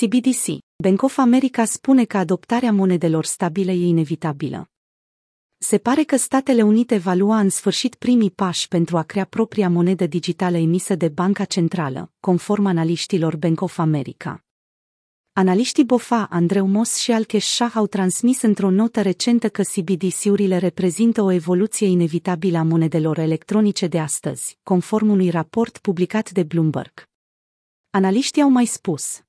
CBDC, Bank of America spune că adoptarea monedelor stabile e inevitabilă. Se pare că Statele Unite va lua în sfârșit primii pași pentru a crea propria monedă digitală emisă de Banca Centrală, conform analiștilor Bank of America. Analiștii BOFA, Andreu Mos și Alkesh Shah au transmis într-o notă recentă că CBDC-urile reprezintă o evoluție inevitabilă a monedelor electronice de astăzi, conform unui raport publicat de Bloomberg. Analiștii au mai spus,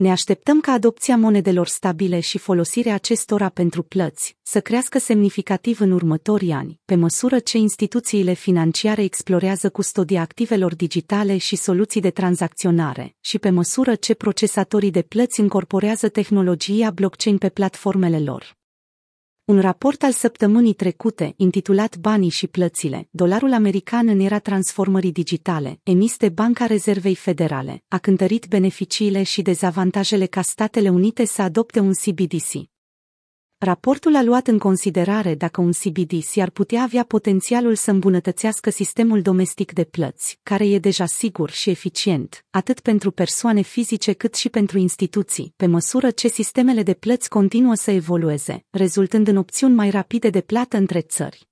ne așteptăm ca adopția monedelor stabile și folosirea acestora pentru plăți să crească semnificativ în următorii ani, pe măsură ce instituțiile financiare explorează custodia activelor digitale și soluții de tranzacționare, și pe măsură ce procesatorii de plăți încorporează tehnologia blockchain pe platformele lor. Un raport al săptămânii trecute, intitulat Banii și plățile, dolarul american în era transformării digitale, emis de Banca Rezervei Federale, a cântărit beneficiile și dezavantajele ca Statele Unite să adopte un CBDC. Raportul a luat în considerare dacă un CBDC ar putea avea potențialul să îmbunătățească sistemul domestic de plăți, care e deja sigur și eficient, atât pentru persoane fizice cât și pentru instituții, pe măsură ce sistemele de plăți continuă să evolueze, rezultând în opțiuni mai rapide de plată între țări.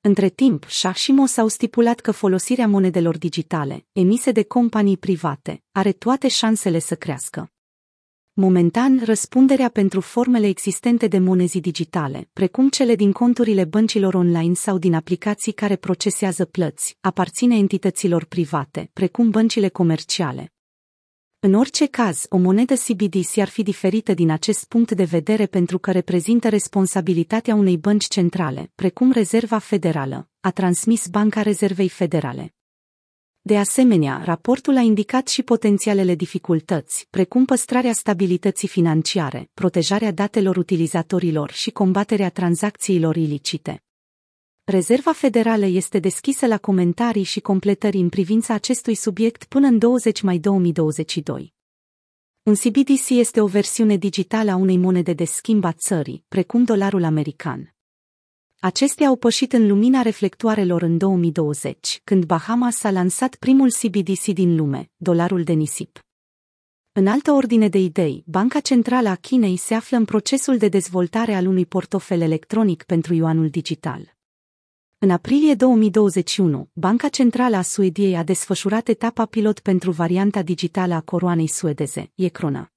Între timp, Shashimos au stipulat că folosirea monedelor digitale, emise de companii private, are toate șansele să crească. Momentan, răspunderea pentru formele existente de monezi digitale, precum cele din conturile băncilor online sau din aplicații care procesează plăți, aparține entităților private, precum băncile comerciale. În orice caz, o monedă CBDC ar fi diferită din acest punct de vedere pentru că reprezintă responsabilitatea unei bănci centrale, precum Rezerva Federală, a transmis Banca Rezervei Federale. De asemenea, raportul a indicat și potențialele dificultăți, precum păstrarea stabilității financiare, protejarea datelor utilizatorilor și combaterea tranzacțiilor ilicite. Rezerva Federală este deschisă la comentarii și completări în privința acestui subiect până în 20 mai 2022. Un CBDC este o versiune digitală a unei monede de schimb a țării, precum dolarul american. Acestea au pășit în lumina reflectoarelor în 2020, când Bahamas a lansat primul CBDC din lume, dolarul de nisip. În altă ordine de idei, Banca Centrală a Chinei se află în procesul de dezvoltare al unui portofel electronic pentru yuanul digital. În aprilie 2021, Banca Centrală a Suediei a desfășurat etapa pilot pentru varianta digitală a coroanei suedeze, e crona.